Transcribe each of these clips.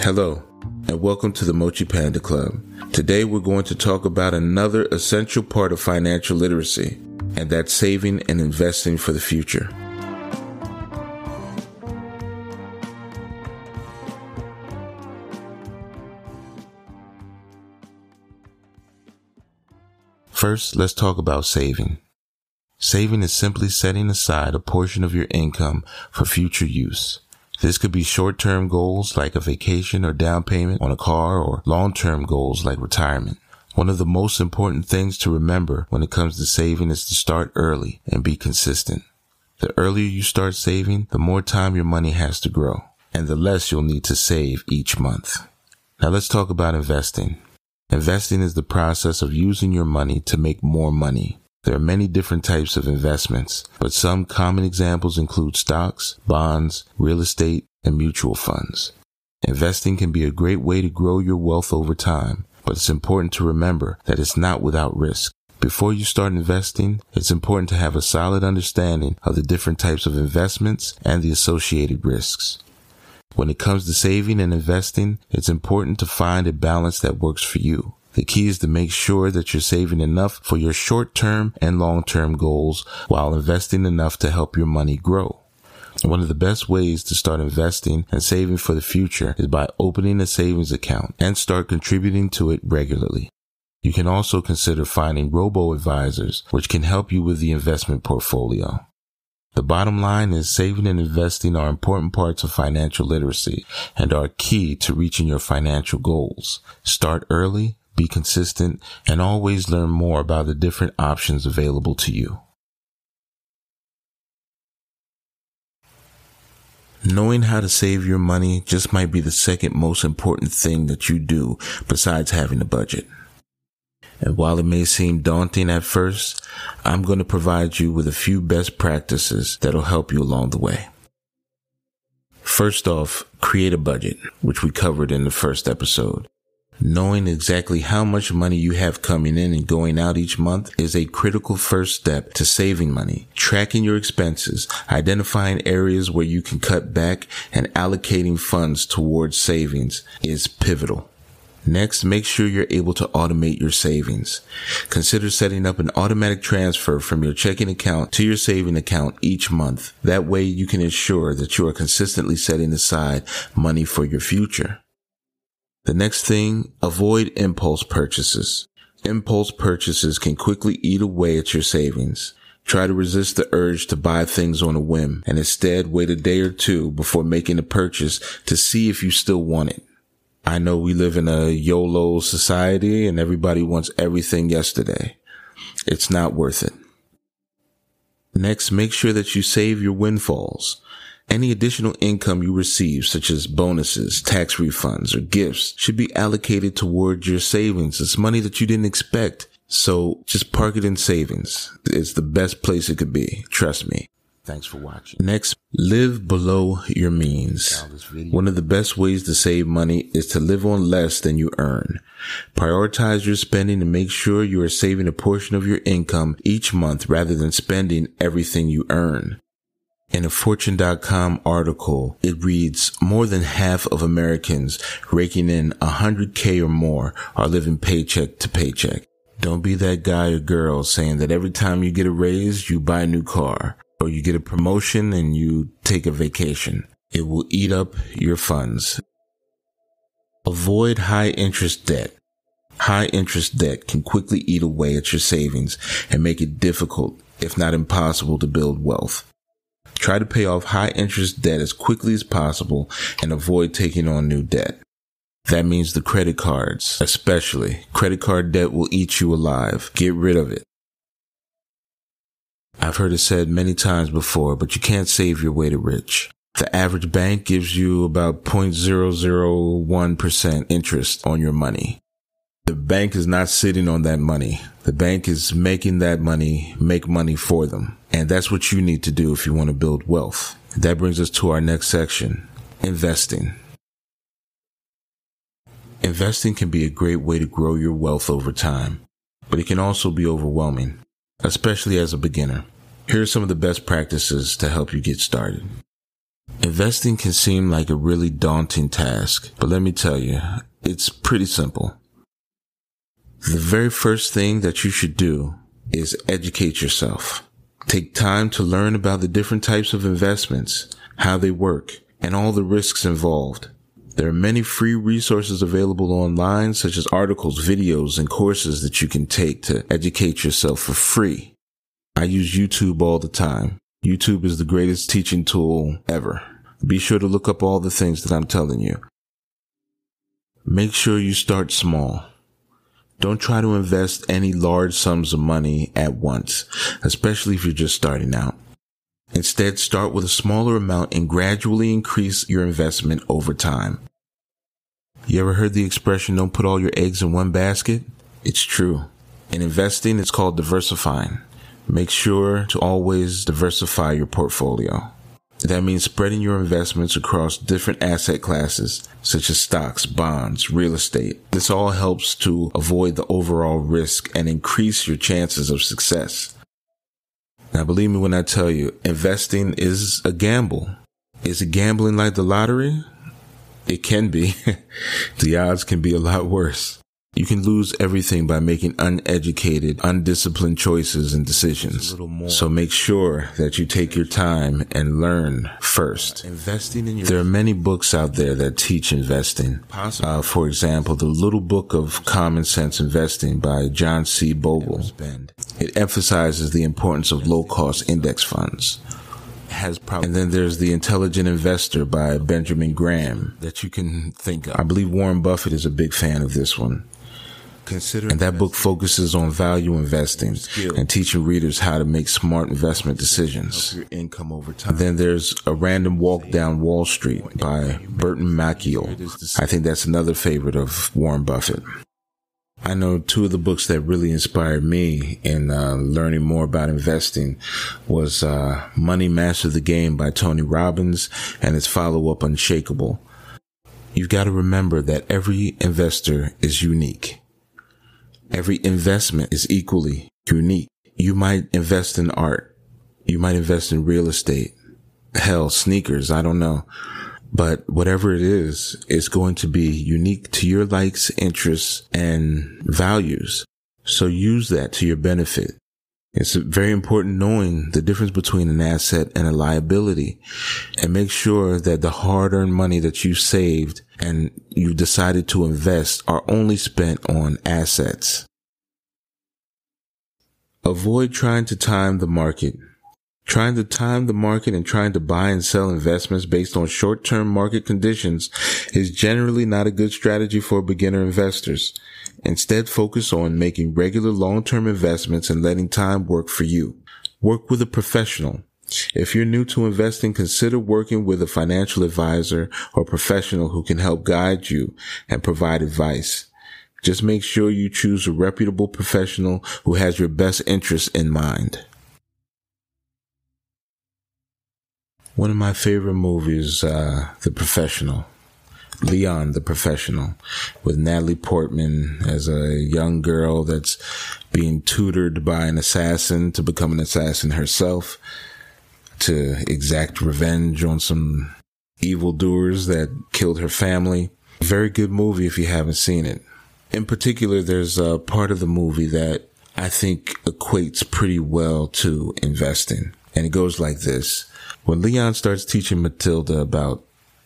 Hello, and welcome to the Mochi Panda Club. Today we're going to talk about another essential part of financial literacy, and that's saving and investing for the future. First, let's talk about saving. Saving is simply setting aside a portion of your income for future use. This could be short-term goals like a vacation or down payment on a car or long-term goals like retirement. One of the most important things to remember when it comes to saving is to start early and be consistent. The earlier you start saving, the more time your money has to grow and the less you'll need to save each month. Now let's talk about investing. Investing is the process of using your money to make more money. There are many different types of investments, but some common examples include stocks, bonds, real estate, and mutual funds. Investing can be a great way to grow your wealth over time, but it's important to remember that it's not without risk. Before you start investing, it's important to have a solid understanding of the different types of investments and the associated risks. When it comes to saving and investing, it's important to find a balance that works for you. The key is to make sure that you're saving enough for your short-term and long-term goals while investing enough to help your money grow. One of the best ways to start investing and saving for the future is by opening a savings account and start contributing to it regularly. You can also consider finding robo advisors, which can help you with the investment portfolio. The bottom line is saving and investing are important parts of financial literacy and are key to reaching your financial goals. Start early be consistent, and always learn more about the different options available to you. Knowing how to save your money just might be the second most important thing that you do besides having a budget. And while it may seem daunting at first, I'm going to provide you with a few best practices that'll help you along the way. First off, create a budget, which we covered in the first episode. Knowing exactly how much money you have coming in and going out each month is a critical first step to saving money. Tracking your expenses, identifying areas where you can cut back, and allocating funds towards savings is pivotal. Next, make sure you're able to automate your savings. Consider setting up an automatic transfer from your checking account to your saving account each month. That way you can ensure that you are consistently setting aside money for your future. The next thing, avoid impulse purchases. Impulse purchases can quickly eat away at your savings. Try to resist the urge to buy things on a whim and instead wait a day or two before making a purchase to see if you still want it. I know we live in a YOLO society and everybody wants everything yesterday. It's not worth it. Next, make sure that you save your windfalls. Any additional income you receive, such as bonuses, tax refunds, or gifts, should be allocated towards your savings. It's money that you didn't expect. So just park it in savings. It's the best place it could be. Trust me. Thanks for watching. Next, live below your means. One of the best ways to save money is to live on less than you earn. Prioritize your spending and make sure you are saving a portion of your income each month rather than spending everything you earn. In a Fortune.com article, it reads more than half of Americans raking in 100k or more are living paycheck to paycheck. Don't be that guy or girl saying that every time you get a raise, you buy a new car or you get a promotion and you take a vacation. It will eat up your funds. Avoid high interest debt. High interest debt can quickly eat away at your savings and make it difficult, if not impossible, to build wealth. Try to pay off high interest debt as quickly as possible and avoid taking on new debt. That means the credit cards, especially. Credit card debt will eat you alive. Get rid of it. I've heard it said many times before, but you can't save your way to rich. The average bank gives you about 0.001% interest on your money. The bank is not sitting on that money. The bank is making that money make money for them. And that's what you need to do if you want to build wealth. That brings us to our next section, investing. Investing can be a great way to grow your wealth over time, but it can also be overwhelming, especially as a beginner. Here are some of the best practices to help you get started. Investing can seem like a really daunting task, but let me tell you, it's pretty simple. The very first thing that you should do is educate yourself. Take time to learn about the different types of investments, how they work, and all the risks involved. There are many free resources available online, such as articles, videos, and courses that you can take to educate yourself for free. I use YouTube all the time. YouTube is the greatest teaching tool ever. Be sure to look up all the things that I'm telling you. Make sure you start small. Don't try to invest any large sums of money at once, especially if you're just starting out. Instead, start with a smaller amount and gradually increase your investment over time. You ever heard the expression, don't put all your eggs in one basket? It's true. In investing, it's called diversifying. Make sure to always diversify your portfolio. That means spreading your investments across different asset classes, such as stocks, bonds, real estate. This all helps to avoid the overall risk and increase your chances of success. Now, believe me when I tell you, investing is a gamble. Is it gambling like the lottery? It can be. the odds can be a lot worse. You can lose everything by making uneducated, undisciplined choices and decisions. So make sure that you take your time and learn first. Investing in your there are many books out there that teach investing. Uh, for example, the Little Book of Common Sense Investing by John C. Bogle. It emphasizes the importance of low cost index funds has and then there's the intelligent investor by benjamin graham that you can think of i believe warren buffett is a big fan of this one and that book focuses on value investing and teaching readers how to make smart investment decisions. Your income over time. Then there's A Random Walk Down Wall Street by Burton Malkiel. I think that's another favorite of Warren Buffett. I know two of the books that really inspired me in uh, learning more about investing was uh, Money Master the Game by Tony Robbins and its follow-up Unshakable. You've got to remember that every investor is unique. Every investment is equally unique. You might invest in art. You might invest in real estate. Hell, sneakers. I don't know. But whatever it is, it's going to be unique to your likes, interests, and values. So use that to your benefit. It's very important knowing the difference between an asset and a liability and make sure that the hard earned money that you saved and you decided to invest are only spent on assets. Avoid trying to time the market. Trying to time the market and trying to buy and sell investments based on short-term market conditions is generally not a good strategy for beginner investors. Instead, focus on making regular long-term investments and letting time work for you. Work with a professional. If you're new to investing, consider working with a financial advisor or professional who can help guide you and provide advice. Just make sure you choose a reputable professional who has your best interests in mind. One of my favorite movies, uh, The Professional. Leon, the Professional, with Natalie Portman as a young girl that's being tutored by an assassin to become an assassin herself, to exact revenge on some evildoers that killed her family. Very good movie if you haven't seen it. In particular, there's a part of the movie that I think equates pretty well to investing. And it goes like this. When Leon starts teaching Matilda about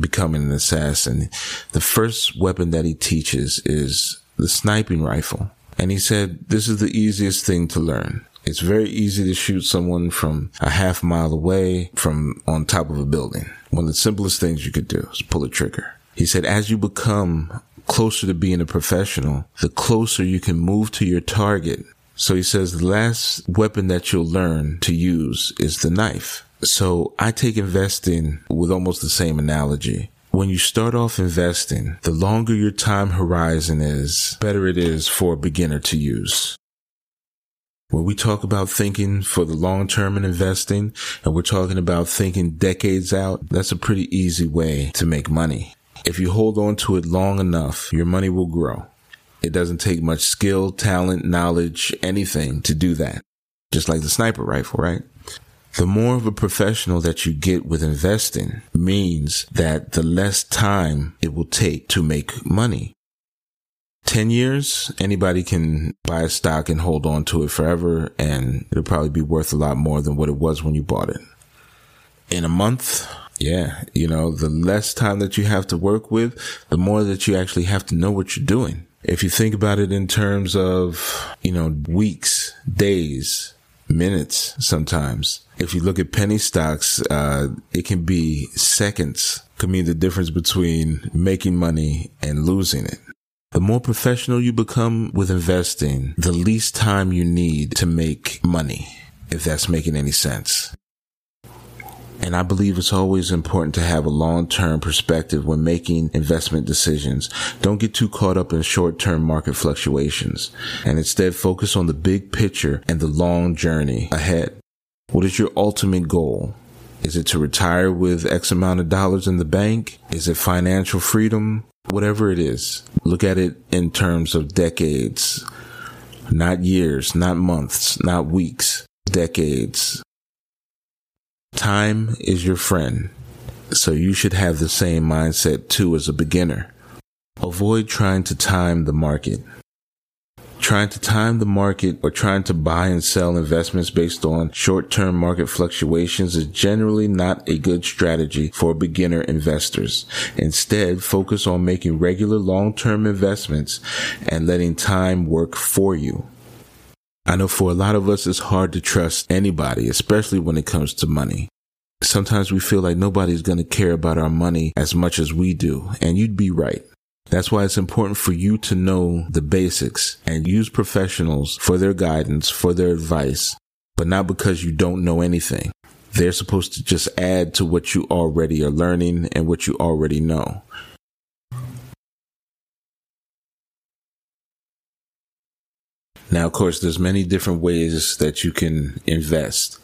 becoming an assassin, the first weapon that he teaches is the sniping rifle. And he said, this is the easiest thing to learn. It's very easy to shoot someone from a half mile away from on top of a building. One of the simplest things you could do is pull a trigger. He said, as you become closer to being a professional, the closer you can move to your target. So he says the last weapon that you'll learn to use is the knife. So I take investing with almost the same analogy. When you start off investing, the longer your time horizon is, better it is for a beginner to use. When we talk about thinking for the long term in investing, and we're talking about thinking decades out, that's a pretty easy way to make money. If you hold on to it long enough, your money will grow. It doesn't take much skill, talent, knowledge, anything to do that. Just like the sniper rifle, right? The more of a professional that you get with investing means that the less time it will take to make money. 10 years, anybody can buy a stock and hold on to it forever and it'll probably be worth a lot more than what it was when you bought it. In a month, yeah, you know, the less time that you have to work with, the more that you actually have to know what you're doing. If you think about it in terms of, you know, weeks, days, minutes sometimes. If you look at penny stocks, uh, it can be seconds could mean the difference between making money and losing it. The more professional you become with investing, the least time you need to make money, if that's making any sense. And I believe it's always important to have a long-term perspective when making investment decisions. Don't get too caught up in short-term market fluctuations and instead focus on the big picture and the long journey ahead. What is your ultimate goal? Is it to retire with X amount of dollars in the bank? Is it financial freedom? Whatever it is, look at it in terms of decades, not years, not months, not weeks, decades. Time is your friend, so you should have the same mindset too as a beginner. Avoid trying to time the market. Trying to time the market or trying to buy and sell investments based on short-term market fluctuations is generally not a good strategy for beginner investors. Instead, focus on making regular long-term investments and letting time work for you. I know for a lot of us, it's hard to trust anybody, especially when it comes to money. Sometimes we feel like nobody's going to care about our money as much as we do. And you'd be right. That's why it's important for you to know the basics and use professionals for their guidance, for their advice, but not because you don't know anything. They're supposed to just add to what you already are learning and what you already know. Now, of course, there's many different ways that you can invest.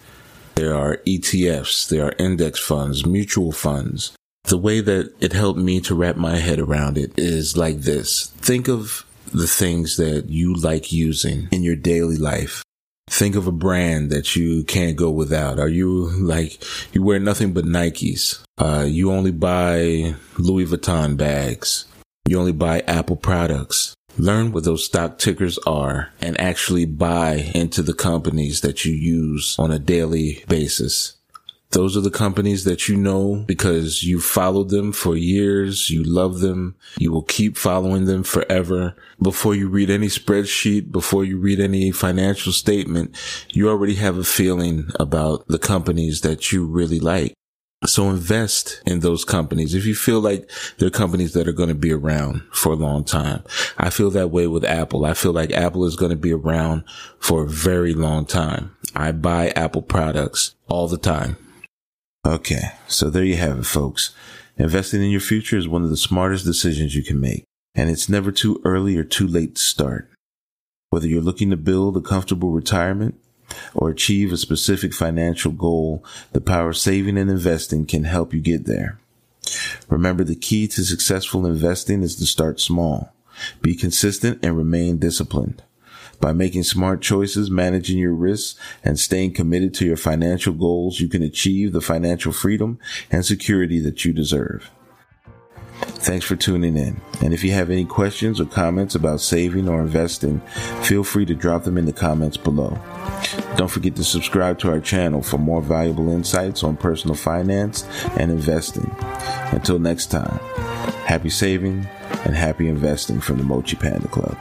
There are ETFs, there are index funds, mutual funds. The way that it helped me to wrap my head around it is like this. Think of the things that you like using in your daily life. Think of a brand that you can't go without. Are you like, you wear nothing but Nikes? Uh, you only buy Louis Vuitton bags. You only buy Apple products. Learn what those stock tickers are and actually buy into the companies that you use on a daily basis. Those are the companies that you know because you followed them for years. You love them. You will keep following them forever. Before you read any spreadsheet, before you read any financial statement, you already have a feeling about the companies that you really like. So invest in those companies. If you feel like they're companies that are going to be around for a long time. I feel that way with Apple. I feel like Apple is going to be around for a very long time. I buy Apple products all the time. Okay. So there you have it, folks. Investing in your future is one of the smartest decisions you can make. And it's never too early or too late to start. Whether you're looking to build a comfortable retirement or achieve a specific financial goal, the power of saving and investing can help you get there. Remember, the key to successful investing is to start small, be consistent, and remain disciplined. By making smart choices, managing your risks, and staying committed to your financial goals, you can achieve the financial freedom and security that you deserve. Thanks for tuning in. And if you have any questions or comments about saving or investing, feel free to drop them in the comments below. Don't forget to subscribe to our channel for more valuable insights on personal finance and investing. Until next time, happy saving and happy investing from the Mochi Panda Club.